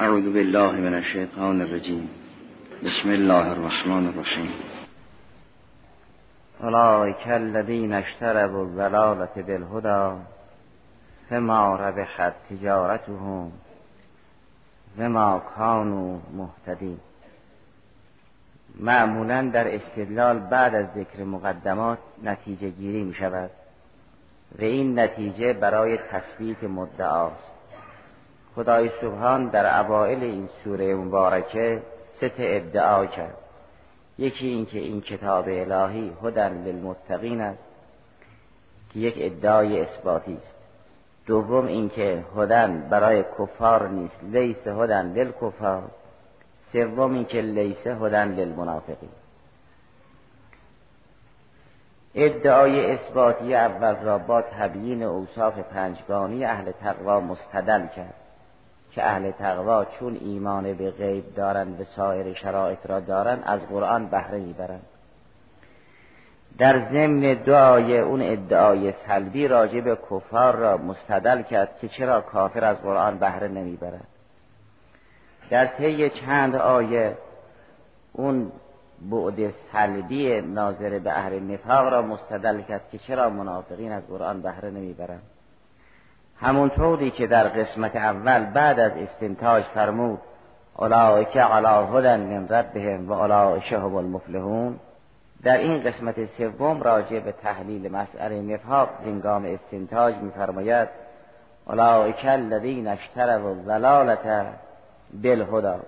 اعوذ بالله من الشیطان الرجیم. بسم الله الرحمن الرحیم. اولئک الذین اشتروا الضلالة بالهدى فما ربحت تجارتهم وما كانوا مهتدین. معمولا در استدلال بعد از ذکر مقدمات نتیجه گیری می شود و این نتیجه برای تثبیت مدعاست. خدای سبحان در اوائل این سوره مبارکه سه ادعا کرد. یکی اینکه این کتاب الهی هدن للمتقین است که یک ادعای اثباتی است. دوم اینکه هدن برای کفار نیست لیس هدن للکفار. سوم اینکه لیس هدن للمنافقین. ادعای اثباتی اول را با تبیین اوصاف پنجگانی اهل تقوا مستدل کرد. که اهل تقوا چون ایمان به غیب دارند و سایر شرایط را دارند از قرآن بهره می‌برند. در ضمن دعای اون ادعای سلبی راجع به کفار را مستدل کرد که چرا کافر از قرآن بهره نمی‌برد. در طی چند آیه اون بعد سلبی ناظر به اهل نفاق را مستدل کرد که چرا منافقین از قرآن بهره نمی‌برند. همونطوری که در قسمت اول بعد از استنتاج فرمود اولئک علی هدن من ربهم و اولئک هم المفلحون در این قسمت سوم راجع به تحلیل مسئله نفاق هنگام استنتاج میفرماید اولئک الذین اشتروا الضلالة بالهدى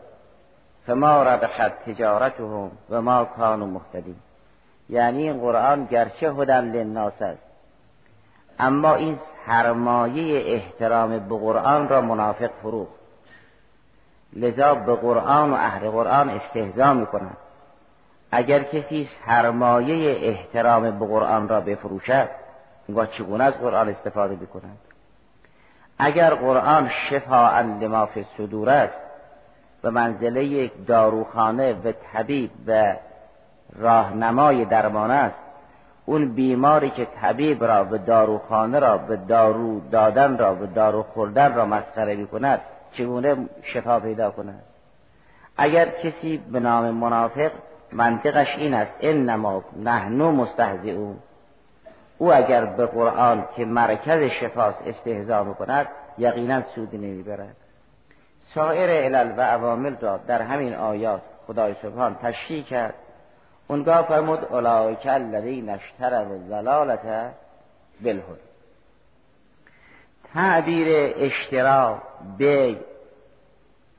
فما ربحت تجارتهم و ما کانوا مهتدین. یعنی این قرآن گرچه هدن للناس است اما این سرمایه احترام به قرآن را منافق فروخت. لذا به قرآن و اهل قرآن استهزا می‌کنند. اگر کسی سرمایه احترام به قرآن را بفروشد انگاه چگونه از قرآن استفاده بکنند اگر قرآن شفا لما فی صدور است به منزله یک داروخانه و طبیب و راهنمای درمان است اون بیماری که طبیب را به داروخانه را به دارو دادن را به دارو خوردن را مسخره می کند چگونه شفا پیدا کند؟ اگر کسی به نام منافق منطقش این است انما نحنو مستهزئون. او اگر به قرآن که مرکز شفاست استهزا می‌کند یقینا سودی نمی‌برد. سایر علل و عوامل را در همین آیات خدای سبحان تشریح کرد. اونگاه فرمود اولئک الذین اشتروا الضلالة بالهدى. تعبیر اشترا بی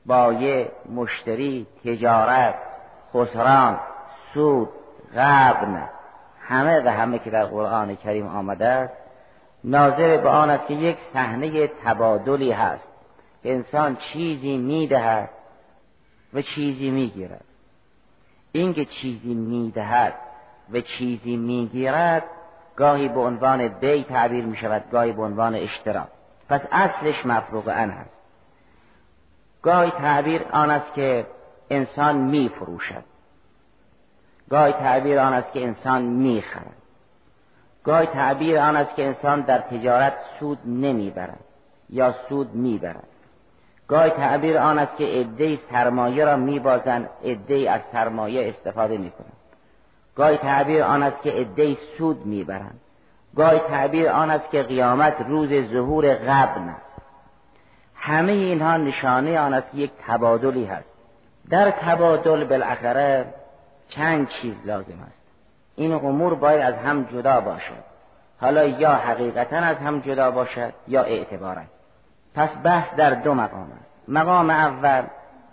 بایه مشتری تجارت خسران سود غبن همه و همه که در قرآن کریم آمده است ناظر به آن است که یک صحنه تبادلی هست. انسان چیزی می‌دهد و چیزی می‌گیرد. اینکه چیزی می‌دهد و چیزی می‌گیرد گاهی به عنوان بی تعبیر می شود گاهی به عنوان اشتراک. پس اصلش مفروق ان هست گاهی تعبیر آن است که انسان می فروشد گاهی تعبیر آن است که انسان می خرد گاهی تعبیر آن است که انسان در تجارت سود نمی‌برد یا سود می‌برد. گاهی تعبیر آن است که عده سرمایه را میبازند عده از سرمایه استفاده می‌کنند. گاهی تعبیر آن است که عده سود می‌برند. گاهی تعبیر آن است که قیامت روز ظهور غبن است. همه اینها نشانه آن است که یک تبادلی هست. در تبادل بالاخره چند چیز لازم است. این امور باید از هم جدا باشد. حالا یا حقیقتا از هم جدا باشد یا اعتبارا. پس بحث در دو مقام است. مقام اول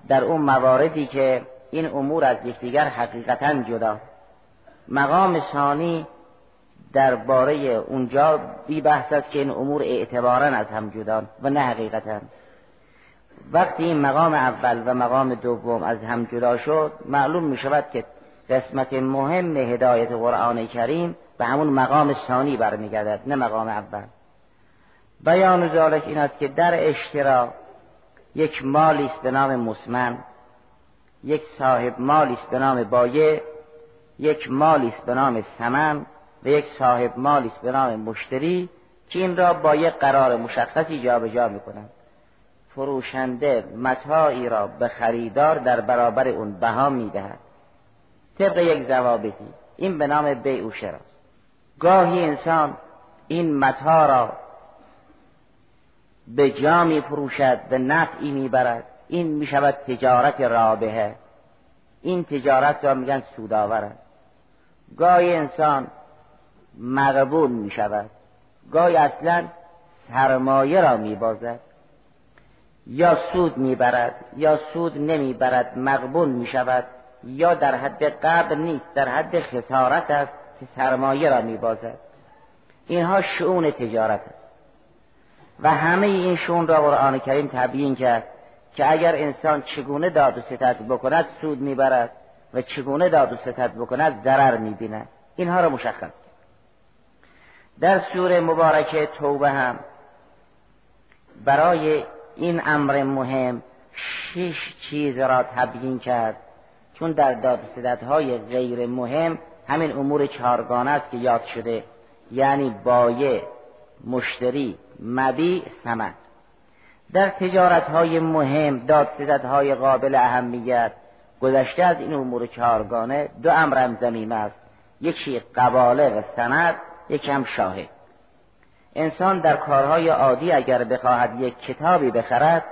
در اون مواردی که این امور از یکدیگر حقیقتا جدا. مقام ثانی درباره اونجا بی بحث است که این امور اعتبارا از هم جدا و نه حقیقتا. وقتی این مقام اول و مقام دوم از هم جدا شد معلوم می شود که قسمت مهم هدایت قرآن کریم به همون مقام ثانی برمیگردد نه مقام اول. بیان ذالک این است که در اشترا یک مالی است به نام مسمن یک صاحب مالی است به نام بایه یک مالی است به نام سمن و یک صاحب مالی است به نام مشتری که این را با یک قرار مشخصی جابجا می‌کنند. فروشنده متاعی را به خریدار در برابر اون بها می‌دهد. طبق یک ضوابطی این به نام بیع و شراست گاهی انسان این متا را به جا می فروشد به نفعی می‌برد. این می شود تجارت رابحه. این تجارت را میگن سودآور است. گاهی انسان مقبول می شود گاهی اصلا سرمایه را می بازد یا سود می‌برد یا سود نمی‌برد مقبول می شود یا در حد قبل نیست در حد خسارت است که سرمایه را می بازد اینها شعون تجارت است. و همه این شون را قرآن کریم تبیین کرد که اگر انسان چگونه داد و ستد بکند سود می‌برد و چگونه داد و ستد بکند ضرر می‌بیند. اینها را مشخص کرد. در سوره مبارکه توبه هم برای این امر مهم شش چیز را تبیین کرد چون در داد و های غیر مهم همین امور چهارگانه است که یاد شده. یعنی بایه مشتری مبی سمن در تجارت های مهم دادستت های قابل اهمیت گذشته از این امور چهارگانه دو امرم زمیم است. یکی قباله و سند یکی هم شاهد. انسان در کارهای عادی اگر بخواهد یک کتابی بخرد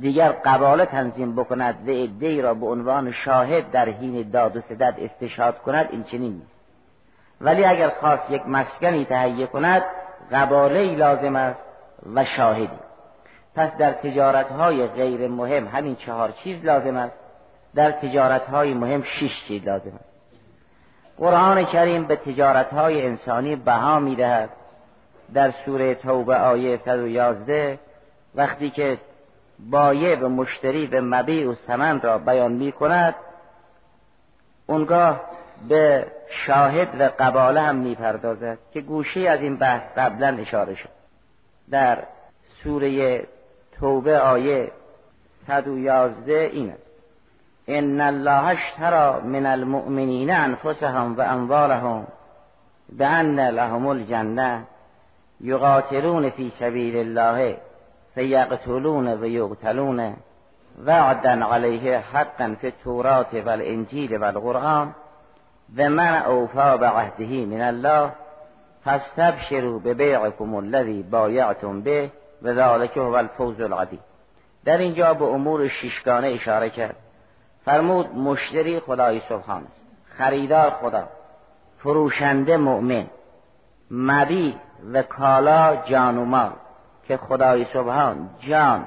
دیگر قباله تنظیم بکند و ادهی را به عنوان شاهد در حین داد و سدد استشهاد کند این چنین نیست. ولی اگر خواست یک مسکنی تهیه کند قباله لازم است و شاهدی. پس در تجارت های غیر مهم همین چهار چیز لازم است. در تجارت های مهم شش چیز لازم است. قرآن کریم به تجارت های انسانی بها می‌دهد. در سوره توبه آیه 111 وقتی که بایه و مشتری و مبیع و سمن را بیان می کند اونگاه به شاهد و قباله هم می‌پردازد که گوشی از این بحث قبلا اشاره شد. در سوره توبه آیه 111 این است. ان الله اشترى من المؤمنین انفسهم و اموالهم بان لهم الجنه یقاتلون فی سبیل الله فیقتلون و یقتلون وعدا علیه حقا فی التورات والانجیل والقرآن و من اوفا به عهده من الله فاستبشروا به بیعکم الذی بایعتم به و ذالک هو الفوز العظیم در اینجا به امور شیشگانه اشاره کرد. فرمود مشتری خدای سبحان است خریدار خدا فروشنده مؤمن مبی و کالا جان و مال که خدای سبحان جان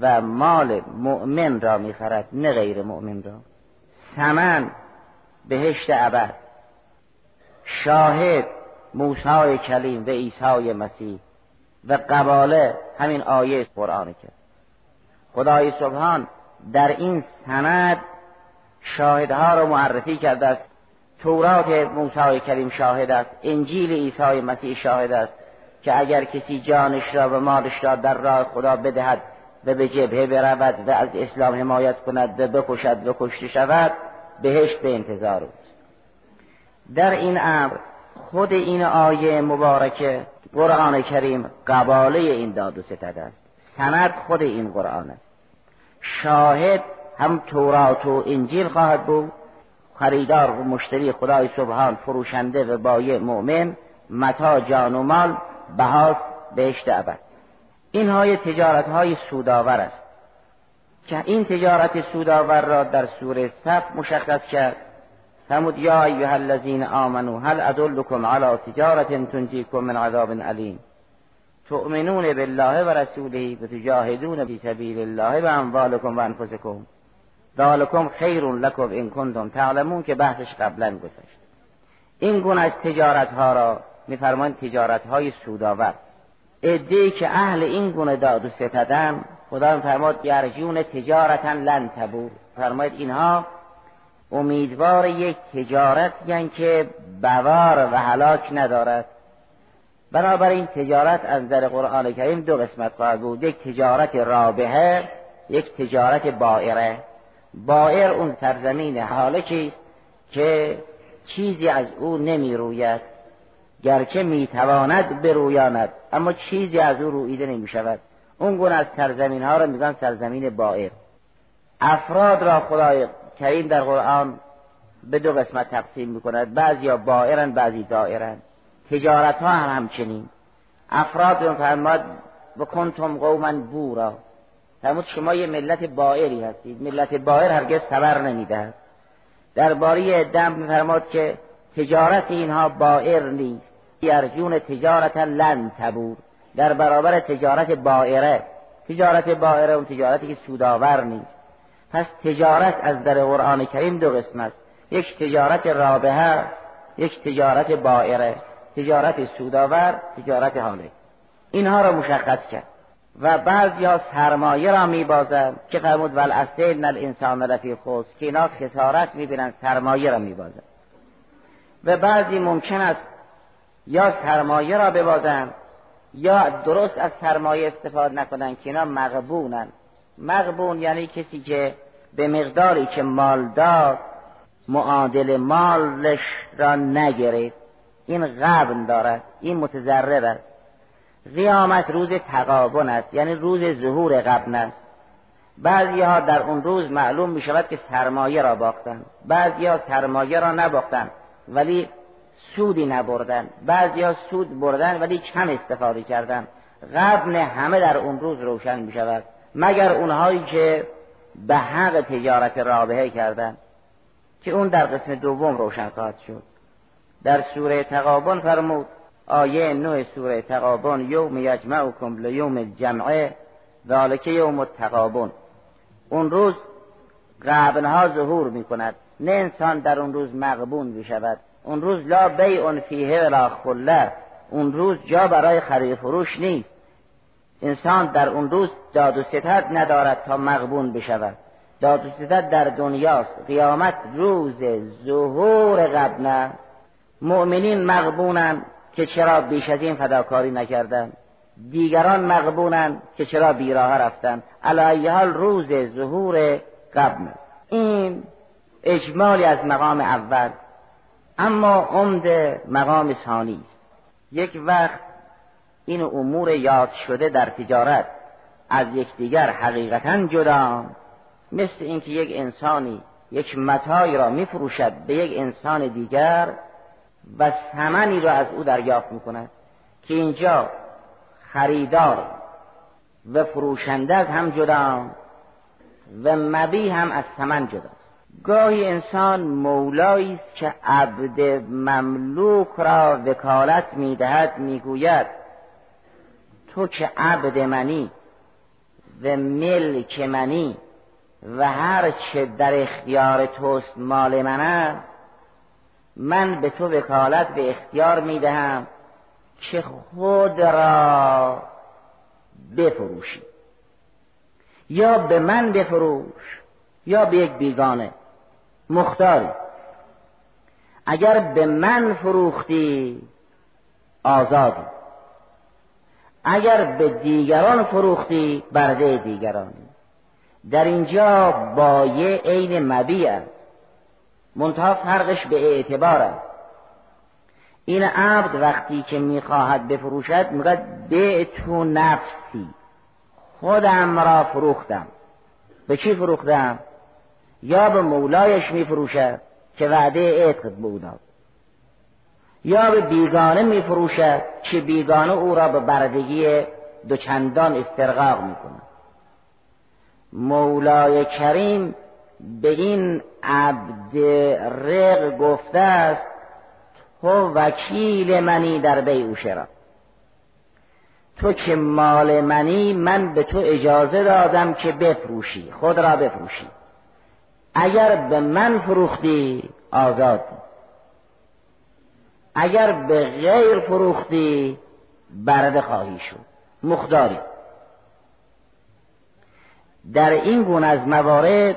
و مال مؤمن را می‌خرد نه غیر مؤمن را. سمن بهشت ابد. شاهد موسی کلیم و عیسی مسیح و قباله همین آیه قرآن کرد. خدای سبحان در این سند شاهدها را معرفی کرده است. تورات موسی کریم شاهد است. انجیل عیسی مسیح شاهد است که اگر کسی جانش را و مالش را در راه خدا بدهد و به جبهه برود و از اسلام حمایت کند و بکشد و کشته شود بهشت به انتظار اوست در این امر خود این آیه مبارکه قرآن کریم قباله این داد و ستد است. سند خود این قرآن است. شاهد هم تورات و انجیل خواهد بود. خریدار و مشتری خدای سبحان فروشنده و بایع مؤمن متا جان و مال بهاس بهشت ابد. اینهای تجارت های سودآور است. که این تجارت سودآور را در سوره صف مشخص کرد. فرمود یا ایها الذین آمنو هل ادلکم علی تجارت تنجیکم من عذاب علیم تؤمنون بالله و رسوله و تجاهدون فی سبیل الله و اموالکم و انفسکم. ذالکم خیر لکم ان کنتم تعلمون که بحثش قبلا گذشت. این گونه از تجارت ها را میفرمایند تجارت های سودآور. ادعی که اهل این گونه داد و ستدن خدا میفرماد یرجون تجارتا لن تبور فرماید اینها امیدوار یک تجارت یعنی که بوار و هلاک ندارد. بنابراین تجارت از نظر قرآن کریم دو قسمت خواهد بود. یک تجارت رابحه یک تجارت بائره. بائر اون سرزمین است که چیزی از او نمی روید گرچه می‌تواند برویاند اما چیزی از او رویده نمی شود اون گونه از سرزمین ها رو میگن سرزمین بائر. افراد را خدای کریم در قرآن به دو قسمت تقسیم می‌کند. بعضی ها بائرن بعضی دائرن. تجارت ها هم همچنین. افراد رو فرماد و کنتم قوما بورا. فرمود شما یه ملت بائری هستید. ملت بائر هرگز خبر نمی‌دهد. درباره دم میفرماد که تجارت اینها بائر نیست. یرجون تجارت لن تبور. در برابر تجارت بائره. تجارت بائره اون تجارتی که سودآور نیست. پس تجارت از در قرآن کریم دو قسم است. یک تجارت رابحه یک تجارت بائره. تجارت سودآور تجارت حاله اینها را مشخص کرد. و بعضی ها سرمایه را میبازند که فرمود ول اصل الانسان رفی خوز که اینا خسارت می‌بینند سرمایه را میبازند. و بعضی ممکن است یا سرمایه را ببازند یا درست از سرمایه استفاده نکنند که اینا مغبونن. مغبون یعنی کسی که به مقداری که مال داد معادل مالش را نگرفت این غبن دارد این متضرر است. قیامت روز تقابن است یعنی روز ظهور غبن است. بعضی ها در اون روز معلوم می شود که سرمایه را باختند بعضی ها سرمایه را نباختند ولی سودی نبردن. بعضی ها سود بردن ولی کم استفاده کردن. غبن همه در اون روز روشن می شود مگر اونهایی که به حق تجارت رابحه کردن که اون در قسم دوم روشن خواهد شد. در سوره تقابن فرمود آیه نوع سوره تقابن یوم یجمعکم لیوم الجمعه ذالک یوم التقابن اون روز قبنها ظهور می کند نه انسان در اون روز مغبون می شود اون روز لا بیع فیه ولا خله اون روز جا برای خرید فروش نیست. انسان در اون روز داد و ستد ندارد تا مغبون بشود. داد و ستد در دنیاست. قیامت روز ظهور قبل مؤمنین مغبونن که چرا بیش از این فداکاری نکردن دیگران مغبونن که چرا بیراه رفتن علی حال روز ظهور قبل این اجمالی از مقام اول. اما عمد مقام ثانی است. یک وقت این امور یاد شده در تجارت از یکدیگر حقیقتا جدا مثل اینکه یک انسانی یک متایی را میفروشد به یک انسان دیگر و ثمنی را از او دریافت می‌کند که اینجا خریدار و فروشنده از هم جدا و مبی هم از ثمن جدا. گاهی انسان مولایی است که عبد مملوک را وکالت می‌دهد می‌گوید تو که عبد منی و ملک منی و هر چه در اختیار توست مال من است من به تو وکالت به اختیار می‌دهم که خود را بفروشی. یا به من بفروش یا به یک بیگانه. مختاری اگر به من فروختی آزادی اگر به دیگران فروختی برده دیگرانی در اینجا بایه عین مبی است. منتها فرقش به اعتبار است. این عبد وقتی که می‌خواهد بفروشد می‌گوید به تو نفسی. خودم را فروختم. به چی فروختم؟ یا به مولایش میفروشد که وعده عتق به داد یا به بیگانه میفروشد که بیگانه او را به بردگی دوچندان استرقاق می‌کند مولای کریم به این عبد رق گفته است تو وکیل منی در بی شرا تو که مال منی من به تو اجازه دادم که بفروشی خود را بفروشی. اگر به من فروختی آزاد. اگر به غیر فروختی برده خواهی شد. مخداری در این گونه از موارد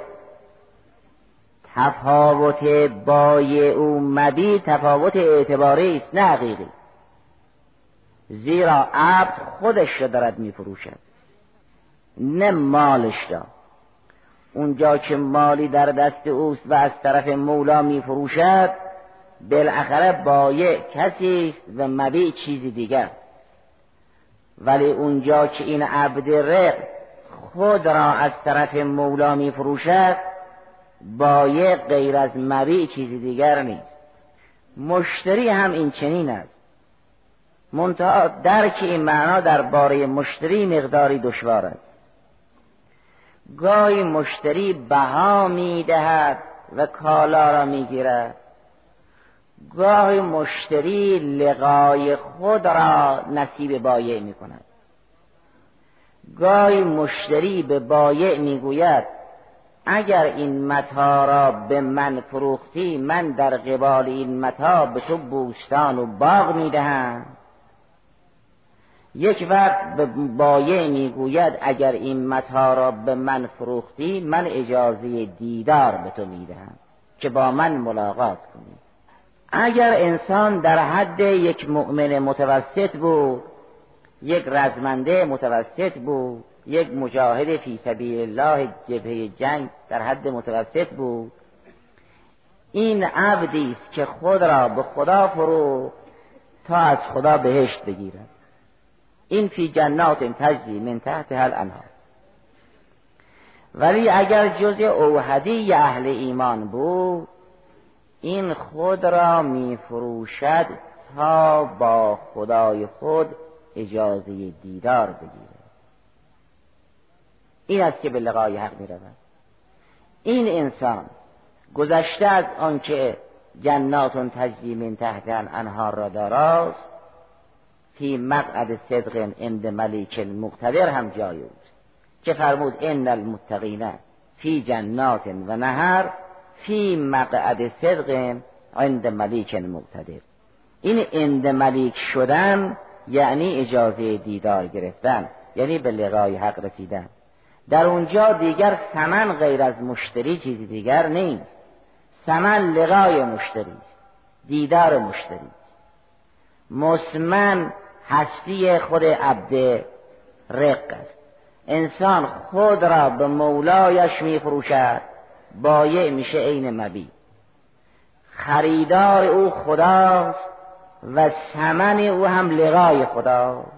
تفاوت بای او مبی تفاوت اعتباری است نه حقیقی. زیرا عبد خودش را دارد میفروشد نه مالش را. اونجا که مالی در دست اوست و از طرف مولا میفروشد بالاخره بایع کسی است و مبیع چیزی دیگر. ولی اونجا که این عبد رق خود را از طرف مولا می فروشد بایع غیر از مبیع چیزی دیگر نیست. مشتری هم این چنین است. منتها درک این معنا درباره مشتری مقداری دشوار است. گاهی مشتری بها می‌دهد و کالا را می‌گیرد. گاهی مشتری لقای خود را نصیب بایع می کند گاهی مشتری به بایع می‌گوید اگر این متا را به من فروختی من در قبال این متا به تو بوستان و باغ می‌دهم. یک وقت به بایع می‌گوید اگر این متا را به من فروختی من اجازه دیدار به تو می‌دهم که با من ملاقات کنی. اگر انسان در حد یک مؤمن متوسط بود یک رزمنده متوسط بود یک مجاهد فی سبیل الله جبهه جنگ در حد متوسط بود این عبدی است که خود را به خدا فرو تا از خدا بهشت بگیرد. این فی جنات تجری من تحت هل انها ولی اگر جز اوهدی اهل ایمان بود این خود را می فروشد تا با خدای خود اجازه دیدار بگیرد. این است که به لقای حق می رود این انسان گذشته از آنکه جنات تجری من تحت انهار را داراست فی مقعد صدق عند ملیک المقتدر هم جای اوست. که فرمود؟ ان المتقین فی جنات و نهر فی مقعد صدق عند ملیک المقتدر. این عند ملیک شدن یعنی اجازه دیدار گرفتن یعنی به لقای حق رسیدن. در اونجا دیگر سمن غیر از مشتری چیزی دیگر نیست. سمن لقای مشتری دیدار مشتری مسمن هستی خود عبد رق است. انسان خود را به مولایش می فروشد بایع میشه عین مبی. خریدار او خداست و سمن او هم لقای خداست.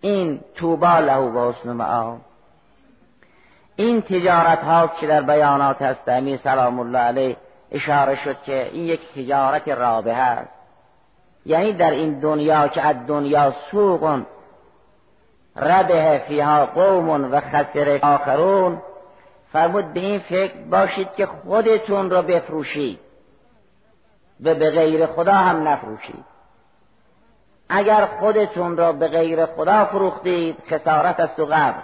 این توبا له و حسن معاب این تجارت هاست که در بیانات هست امیر سلام الله علیه اشاره شد که این یک تجارت رابه است. یعنی در این دنیا که از دنیا سوق ربه فیها قوم و خسر آخرون فرمود به این فکر باشید که خودتون را بفروشید. و به غیر خدا هم نفروشید. اگر خودتون را به غیر خدا فروختید خسارت است و قبر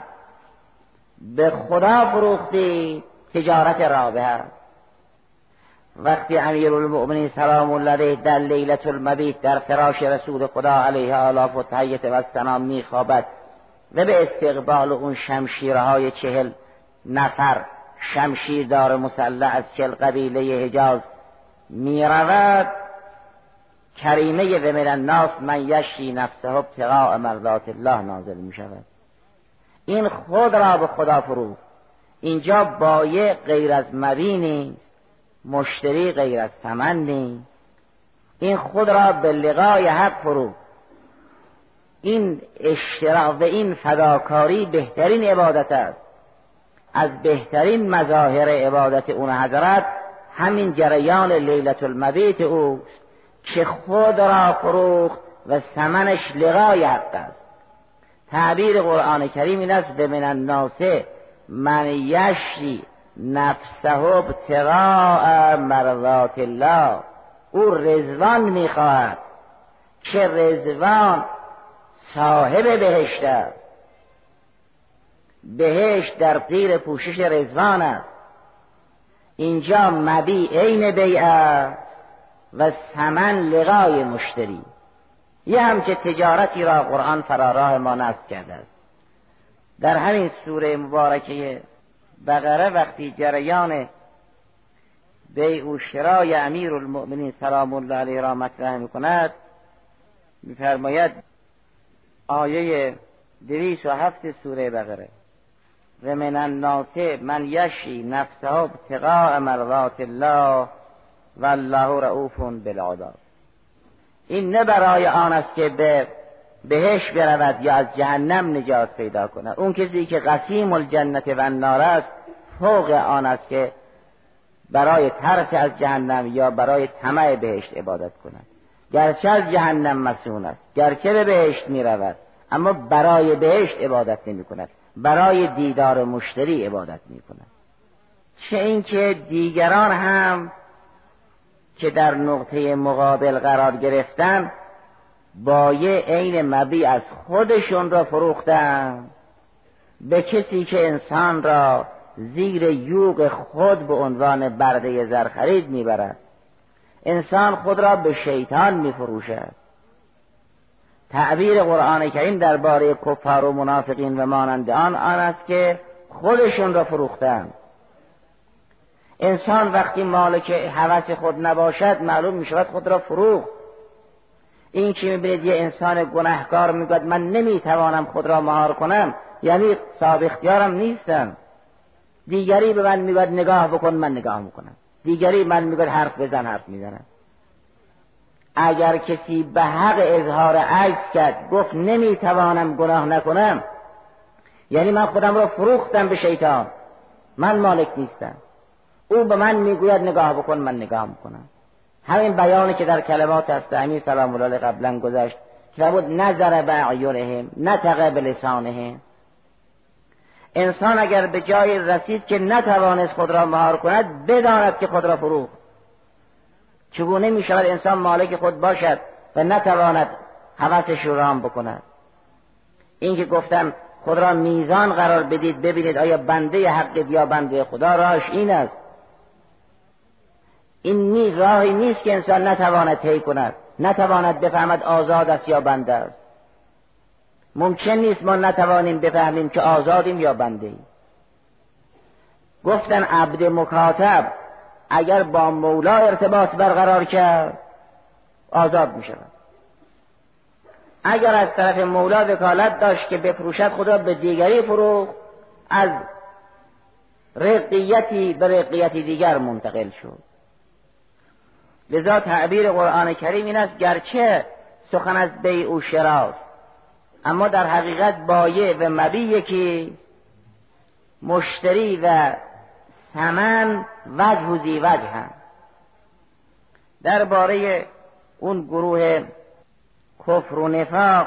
به خدا فروختید تجارت رابه است. وقتی امیر المؤمنین سلام الله در لیلت المبیت در فراش رسول خدا علیه آلاف و تحیت و سلام میخوابد و به استقبال اون شمشیرهای چهل نفر شمشیردار مسلح از چل قبیله حجاز می‌رود. کریمه و الناس من یشی نفسه ابتغاء مرضات الله نازل می شود این خود را به خدا فرو اینجا بایع غیر از مبی مشتری غیر از ثمن این خود را به لقای حق فرو. این اشتراک و این فداکاری بهترین عبادت است. از بهترین مظاهر عبادت اون حضرت همین جریان لیلت المبیت اوست که خود را فروخت و سمنش لقای حق است. تعبیر قرآن کریم این است به من الناس من یشی نفسه ابتغاء مرضات الله. او رزوان می‌خواهد که رزوان صاحب بهشت است. بهشت در زیر پوشش رزوان است. اینجا مبی عین بیع است و سمن لقای مشتری. یه همچه تجارتی را قرآن فراراه ما نصب کرده است. در همین سوره مبارکه بقره وقتی جریان بیع و شرای امیر المؤمنین سلام الله علیه را مطرح می کند میفرماید آیه دویس و هفت سوره بقره. و من الناس من یشی نفسه ابتغاء مرضات الله والله رؤوف بالعباد این نه برای آن است که به بهش برود یا از جهنم نجات پیدا کند اون کسی که قسیم الجنت و النار است فوق آن است که برای ترس از جهنم یا برای طمع بهشت عبادت کند. گرچه از جهنم مسئول است گرچه به بهشت می رود اما برای بهشت عبادت نمی کند برای دیدار مشتری عبادت می کند چه اینکه دیگران هم که در نقطه مقابل قرار گرفتن بایه عین مبی از خودشون را فروختن به کسی که انسان را زیر یوغ خود به عنوان برده زر خرید می‌برد. انسان خود را به شیطان میفروشد. تعبیر قرآن کریم درباره کفار و منافقین و مانند آن آن است که خودشون را فروختند انسان وقتی مالک حوث خود نباشد معلوم می شود خود را فروخت. این که می‌بینید یه انسان گناهکار می‌گوید من نمی‌توانم خود را مهار کنم یعنی صاحب اختیارم نیستم. دیگری به من می‌گوید نگاه بکن من نگاه می‌کنم. دیگری من می‌گوید حرف بزن حرف می‌زنم. اگر کسی به حق اظهار عجز کرد گفت نمی‌توانم گناه نکنم یعنی من خودم را فروختم به شیطان من مالک نیستم. او به من می‌گوید نگاه بکن من نگاه می‌کنم. همین بیانی که در کلمات است امیر سلام الله قبلا گذشت که بود نظر به اعیونهم نطق به لسانهم. انسان اگر به جای رسید که نتوانست خود را مهار کند بداند که خود را فروخت. چگونه می شود انسان مالک خود باشد و نتواند حوثش رو رام بکند؟ این که گفتم خود را میزان قرار بدید ببینید آیا بنده حق یا بنده خدا؟ راش این است. این نیز راهی نیست که انسان نتواند طی کند نتواند بفهمد آزاد است یا بنده است. ممکن نیست ما نتوانیم بفهمیم که آزادیم یا بنده ایم. گفتن عبد مکاتب اگر با مولا ارتباط برقرار کرد آزاد می شود اگر از طرف مولا وکالت داشت که بفروشد خدا به دیگری فروخت از رقیتی به رقیتی دیگر منتقل شد. لذا تعبیر قرآن کریم این است گرچه سخن از بیع او شراست. اما در حقیقت بایع و مبی یکی مشتری و سمن وجه و زی وجه هم. درباره اون گروه کفر و نفاق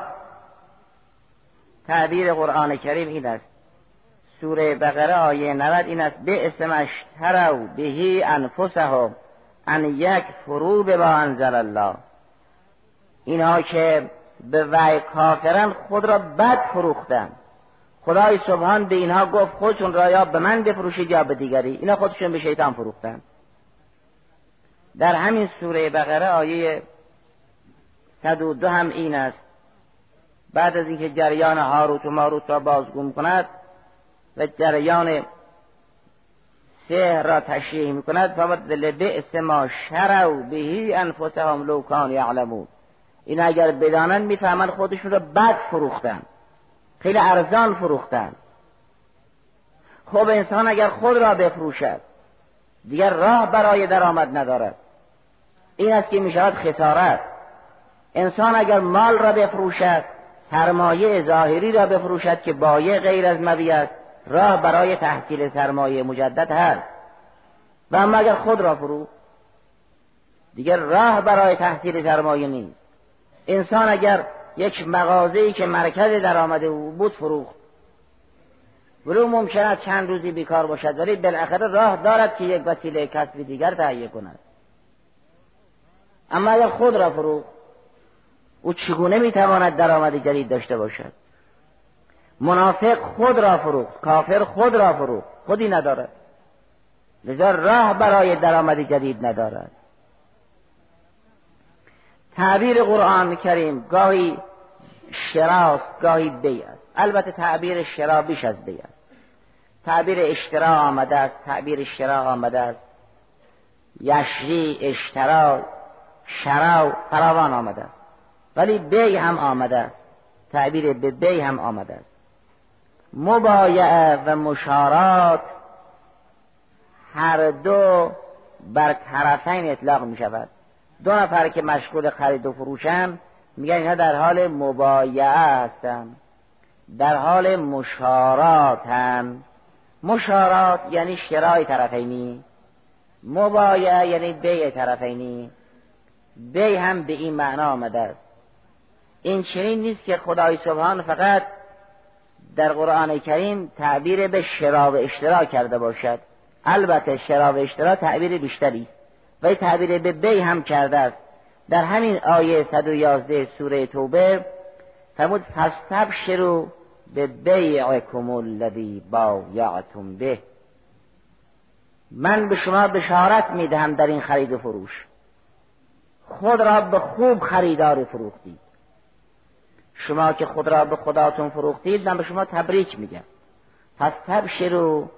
تعبیر قرآن کریم این است. سوره بقره آیه 90 این است به اسم اشترو بهی انفسهم ان یک فرو به با انزل الله. اینها که به وعی کافرن خود را بد فروختن. خدای سبحان به اینها گفت خودشون را یا به من بفروشید یا به دیگری. اینا خودشون به شیطان فروختن. در همین سوره بقره آیه 102 هم این است. بعد از اینکه جریان هاروت و ماروت را بازگو کند و جریان سحر را تشریح می کند فقط لبئس ما شرو بهی انفسهم لو کان یعلمون. این اگر بدانند می‌فهمند خودشون را بد فروختن خیلی ارزان فروختن خب انسان اگر خود را بفروشد دیگر راه برای درآمد ندارد. این است که می شود خسارت. انسان اگر مال را بفروشد سرمایه ظاهری را بفروشد که بایه غیر از مبی است راه برای تحصیل سرمایه مجدد هست. و اما اگر خود را فرو دیگر راه برای تحصیل سرمایه نیست. انسان اگر یک مغازه‌ای که مرکز درآمد او بود فروخت. ولو ممکن است چند روزی بیکار باشد ولی بالاخره راه دارد که یک وسیله کسب دیگر تهیه کند. اما اگر خود را فروخت او چگونه می‌تواند درآمد جدید داشته باشد؟ منافق خود را فروخت کافر خود را فروخت خودی ندارد لذا راه برای درآمد جدید ندارد تعبیر قرآن کریم گاهی شراست گاهی بی است. البته تعبیر شرا بیش از بی است. تعبیر اشترا آمده است تعبیر شرا آمده است. یشری اشترا شرا فراوان آمده است. ولی بی هم آمده است. تعبیر به بی هم آمده است. مبایعه و مشارات هر دو بر طرفین اطلاق می شود. دو نفر که مشغول خرید و فروشن میگن اینا در حال مبایعه هستن. در حال مشاراتن. مشارات یعنی شرای طرفینی. مبایعه یعنی بیع طرفینی. بی هم به این معنا آمده است. این چنین نیست که خدای سبحان فقط در قرآن کریم تعبیر به شراب اشترا کرده باشد. البته شراب اشترا تعبیر بیشتری. است و تعبیر به بی هم کرده است. در همین آیه 111 سوره توبه فرمود فستبشروا به بیعکم الذی بایعتم به. من به شما بشارت می‌دهم در این خرید و فروش. خود را به خوب خریدار فروختید. شما که خود را به خداتون فروختید من به شما تبریک میگم. پس تبشرو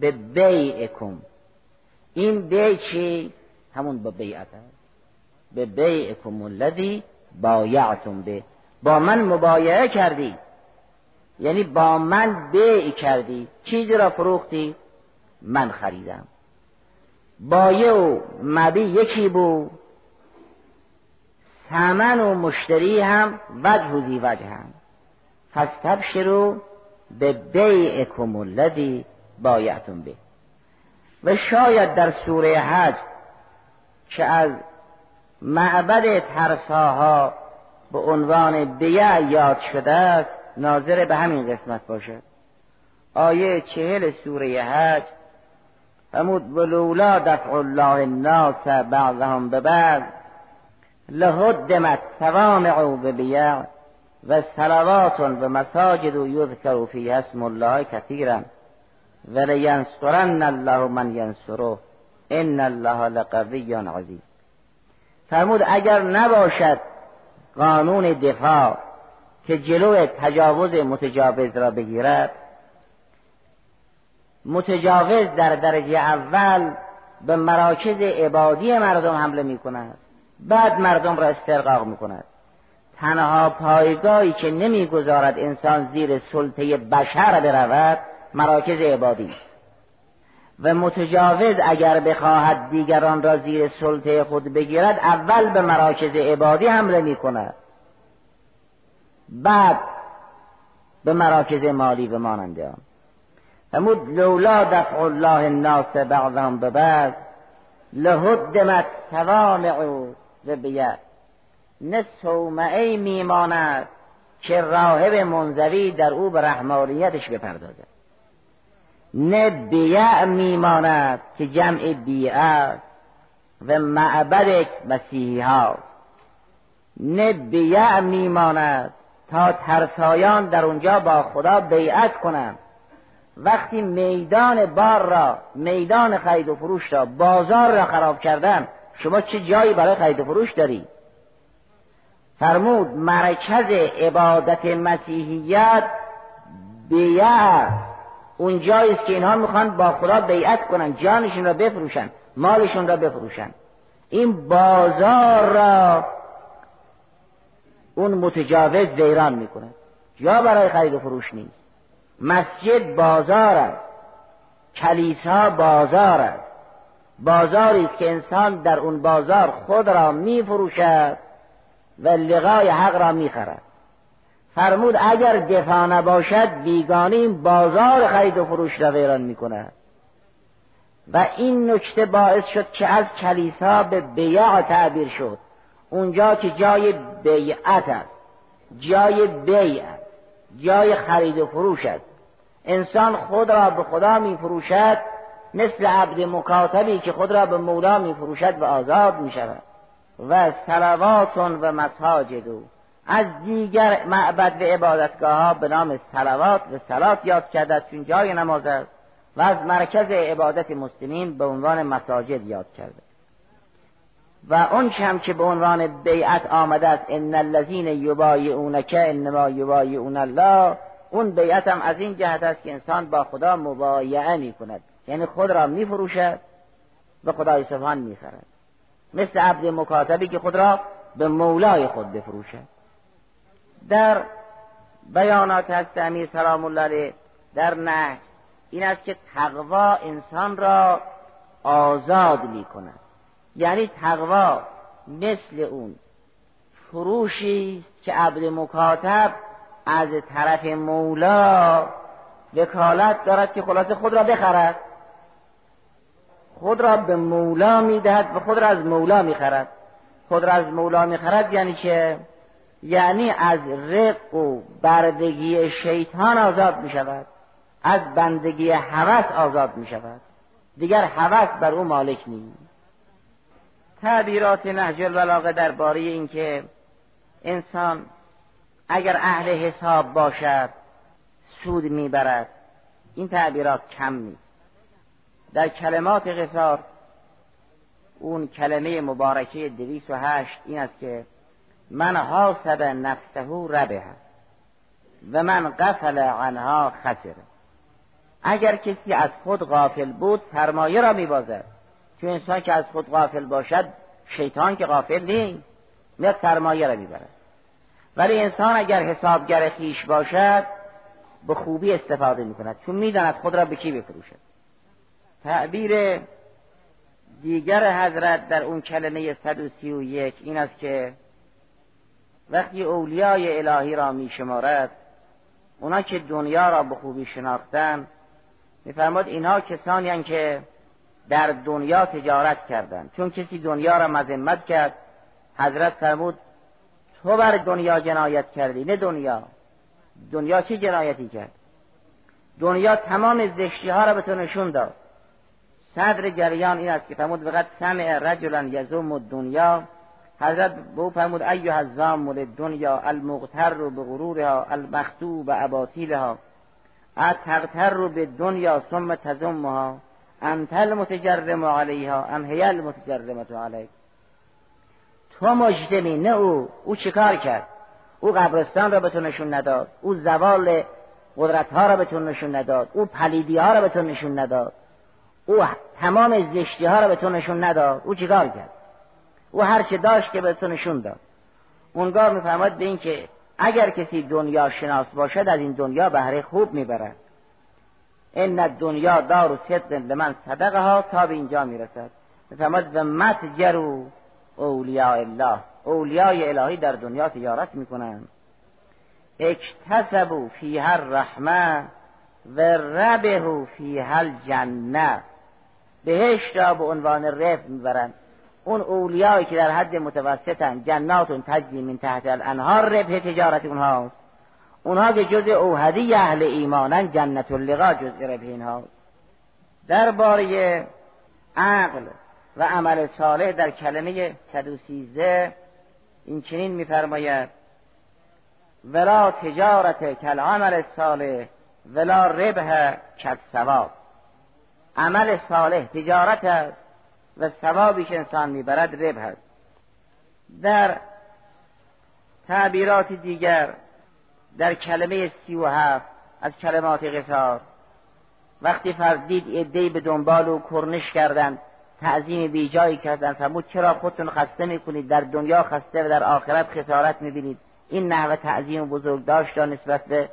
به بیعکم. این بی چی؟ همون با بیعت به بیعکم الذی بایعتم به. با من مبایعه کردی. یعنی با من بیع کردی. چیزی را فروختی؟ من خریدم. بایع و مبی یکی بود ثمن و مشتری هم وجه و وجه هم. پس تبشرو به بیعکم الذی بایعتم به. و شاید در سوره حج که از معبد ترساها به عنوان بیع یاد شده است ناظر به همین قسمت باشد آیه چهل سوره حج فرمود ولولا دفع الله الناس بعضهم به بعض لهدمت صوامع به بیع و صلوات و مساجد یذکر فی اسم الله کثیرا. و لینصرن الله من ینصره. ان الله لقوی عزیز. فرمود اگر نباشد قانون دفاع که جلو تجاوز متجاوز را بگیرد متجاوز در درجه اول به مراکز عبادی مردم حمله می کند بعد مردم را استرقاق می کند تنها پایگاهی که نمی‌گذارد انسان زیر سلطه بشر برود مراکز عبادی. و متجاوز اگر بخواهد دیگران را زیر سلطه خود بگیرد اول به مراکز عبادی حمله می کند بعد به مراکز مالی و ماننده آن فرمود لولا دفع الله الناس بعضهم به بعض لهدمت صوامع و بیت نه صومعه میماند که راهب منزوی در او به رحمانیتش بپردازد. نه بیع میماند که جمع بیع و معبد مسیحی هاست نه بیع میماند تا ترسایان در اونجا با خدا بیعت کنند. وقتی میدان بار را میدان خرید و فروش را بازار را خراب کردن شما چه جایی برای خرید فروش داری؟ فرمود مرکز عبادت مسیحیت بیعت. اون جایی است که اینها می‌خوان با خدا بیعت کنن جانشون را بفروشن مالشون را بفروشن. این بازار را اون متجاوز ویران می‌کنه. جا برای خرید و فروش نیست. مسجد بازار است. کلیسا بازار است. بازاری است که انسان در اون بازار خود را میفروشد و لقای حق را می‌خرد. فرمود اگر دفاع نباشد بیگانی بازار خرید و فروش را ویران می‌کند. و این نکته باعث شد که از کلیسا به بیع تعبیر شد. اونجا که جای بیعت است جای بیع جای خرید و فروش است. انسان خود را به خدا می فروشد مثل عبد مکاتبی که خود را به مولا می فروشد و آزاد می شود و سلوات و مساجد از دیگر معبد و عبادتگاه ها به نام سلوات و سلات یاد کرده چون جای نماز است. و از مرکز عبادت مسلمین به عنوان مساجد یاد کرده و اون هم که به عنوان بیعت آمده است ان الذین یبایعونک انما یبایعون الله. اون بیعت هم از این جهت است که انسان با خدا مبایعه می کند یعنی خود را می فروشد به خدای سبحان می خرد مثل عبد مکاتبی که خود را به مولای خود بفروشد. در بیانات هست امیر سلام الله علیه در نه این است که تقوا انسان را آزاد می کند یعنی تقوا مثل اون فروشی که عبد مکاتب از طرف مولا وکالت دارد که خلاصه خود را بخرد. خود را به مولا می‌دهد و خود را از مولا می‌خرد. خود را از مولا می‌خرد یعنی چه؟ یعنی از رق و بردگی شیطان آزاد می شود از بندگی هوس آزاد می شود دیگر هوس بر او مالک نیست. تعبیرات نهج البلاغه درباره اینکه انسان اگر اهل حساب باشد سود می‌برد. این تعبیرات کم نیست. در کلمات قصار اون کلمه مبارکه دویس و هشت این است که من حاسب نفسه ربه و من قفل عنها خسره اگر کسی از خود غافل بود سرمایه را میبازد. چون انسان که از خود غافل باشد شیطان که غافل نیست میاد سرمایه را می‌برد. ولی انسان اگر حسابگر خیش باشد به خوبی استفاده می‌کند. چون می‌داند خود را به کی بفروشد. تعبیر دیگر حضرت در اون کلمه 131 این است که وقتی اولیای الهی را میشمارد اونا که دنیا را به خوبی شناختن میفرماد اینها کسانی که در دنیا تجارت کردند چون کسی دنیا را مذمت کرد حضرت فرمود تو بر دنیا جنایت کردی نه دنیا. دنیا چه جنایتی کرد؟ دنیا تمام زشتی ها را به تو نشون داد. صدر جریان این است که فرمود فقط سمع رجلا یزوم دنیا حضرت به او فرمود ایها الزام دنیا المغتر رو به غرورها المختوب به اباطیلها اتغتر رو به دنیا ثم تزمها انت المتجرم علیها ام هی المتجرمت علیک؟ تو مجدمی نه او. او چیکار کرد؟ او قبرستان را به تو نشون نداد. او زوال قدرت ها را به تو نشون نداد. او پلیدی ها را به تو نشون نداد. او تمام زشتی ها را به تو نشون نداد. او چیکار کرد؟ او هر چه داشت که به تو نشون داد. اونگاه میفرماد به این که اگر کسی دنیا شناس باشد از این دنیا بهره خوب می‌برد. این دنیا دار و صدق من صدقه ها تا به اینجا می‌رسد. میفرماد و متجرو اولیاء الله. اولیای الهی در دنیا تجارت می‌کنند. اکتسبو فی هر رحمه و ربهو فی هر جنه بهشت را به عنوان رفت می‌برند اون اولیایی که در حد متوسطن جناتون تجری من تحت الانهار ربه تجارت اونهاست. اونها که جز اوهدی اهل ایمانن جنت اللقا جز ربه اینهاست. درباره عقل و عمل صالح در کلمه 113 این چنین میفرماید. ولا تجارت کل عمل صالح ولا ربح کل ثواب عمل صالح تجارت است و ثوابی که انسان می‌برد ربح است. در تعبیرات دیگر در کلمه سی و هفت از کلمات قصار وقتی فردید ادهی به دنبال و کرنش کردند تعظیم بیجایی کردن فرمود چرا خودتون خسته می‌کنید در دنیا خسته و در آخرت خسارت می‌بینید؟ این نحوه تعظیم بزرگ داشت نسبت به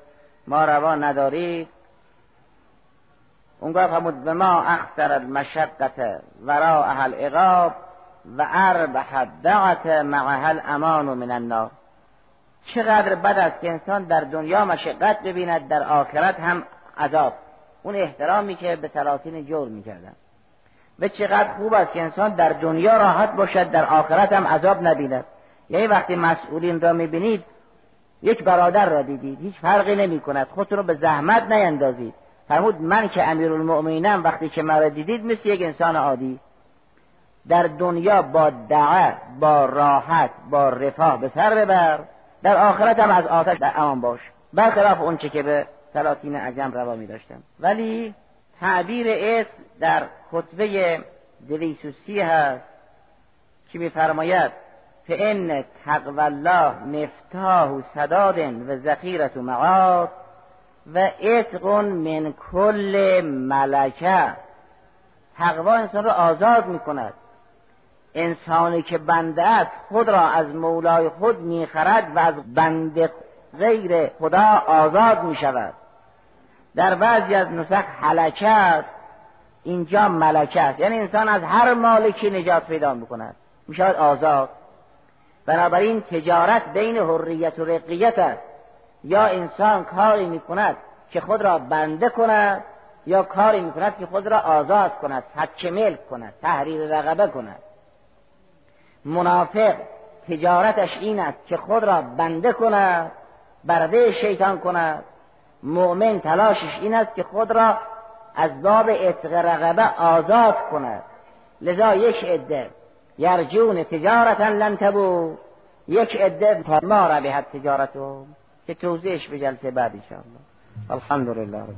ما روا ندارید. اونگاه به ما اخسر المشقت وراء اهل اقاب و اربح دعت معها امان من النار. چقدر بد است که انسان در دنیا مشقت ببیند در آخرت هم عذاب. اون احترامی که به سلاطین جور می‌کردن. و چقدر خوب است که انسان در دنیا راحت باشد در آخرت هم عذاب نبیند. یعنی وقتی مسئولین را می‌بینید یک برادر را دیدید هیچ فرقی نمی کند خودتون رو به زحمت نیندازید. فرمود من که امیرالمؤمنینم وقتی که مرا دیدید مثل یک انسان عادی. در دنیا با دعه با راحت با رفاه به سر ببر در آخرت هم از آتش در امان باش. برخلاف اونچه که به سلاطین عجم روا می داشتم ولی تعبیر اسم در خطبه دویسوسی هست که میفرماید فان تقوى الله مفتاح سداد و ذخیرت و معاد و اتق من کل ملکه. تقوا انسان را آزاد می کند انسانی که بنده است خود را از مولای خود می‌خرد و از بنده غیر خدا آزاد می شود در بعضی از نسخ حلکه است. اینجا ملکه است. یعنی انسان از هر مالکی نجات پیدا می‌کند. می‌شود آزاد. بنابراین تجارت بین حریت و رقیت است. یا انسان کاری می‌کند که خود را بنده کند یا کاری می‌کند که خود را آزاد کند حک ملک کند تحریر رقبه کند. منافق تجارتش این است که خود را بنده کند برده شیطان کند. مؤمن تلاشش این است که خود را از باب اطق رقبه آزاد کند. لذا یک عده یرجون تجارتا لن تبو یک عده ما ربحت تجارتو که توضیحش به جلسه بعد انشاءالله. الحمدلله رب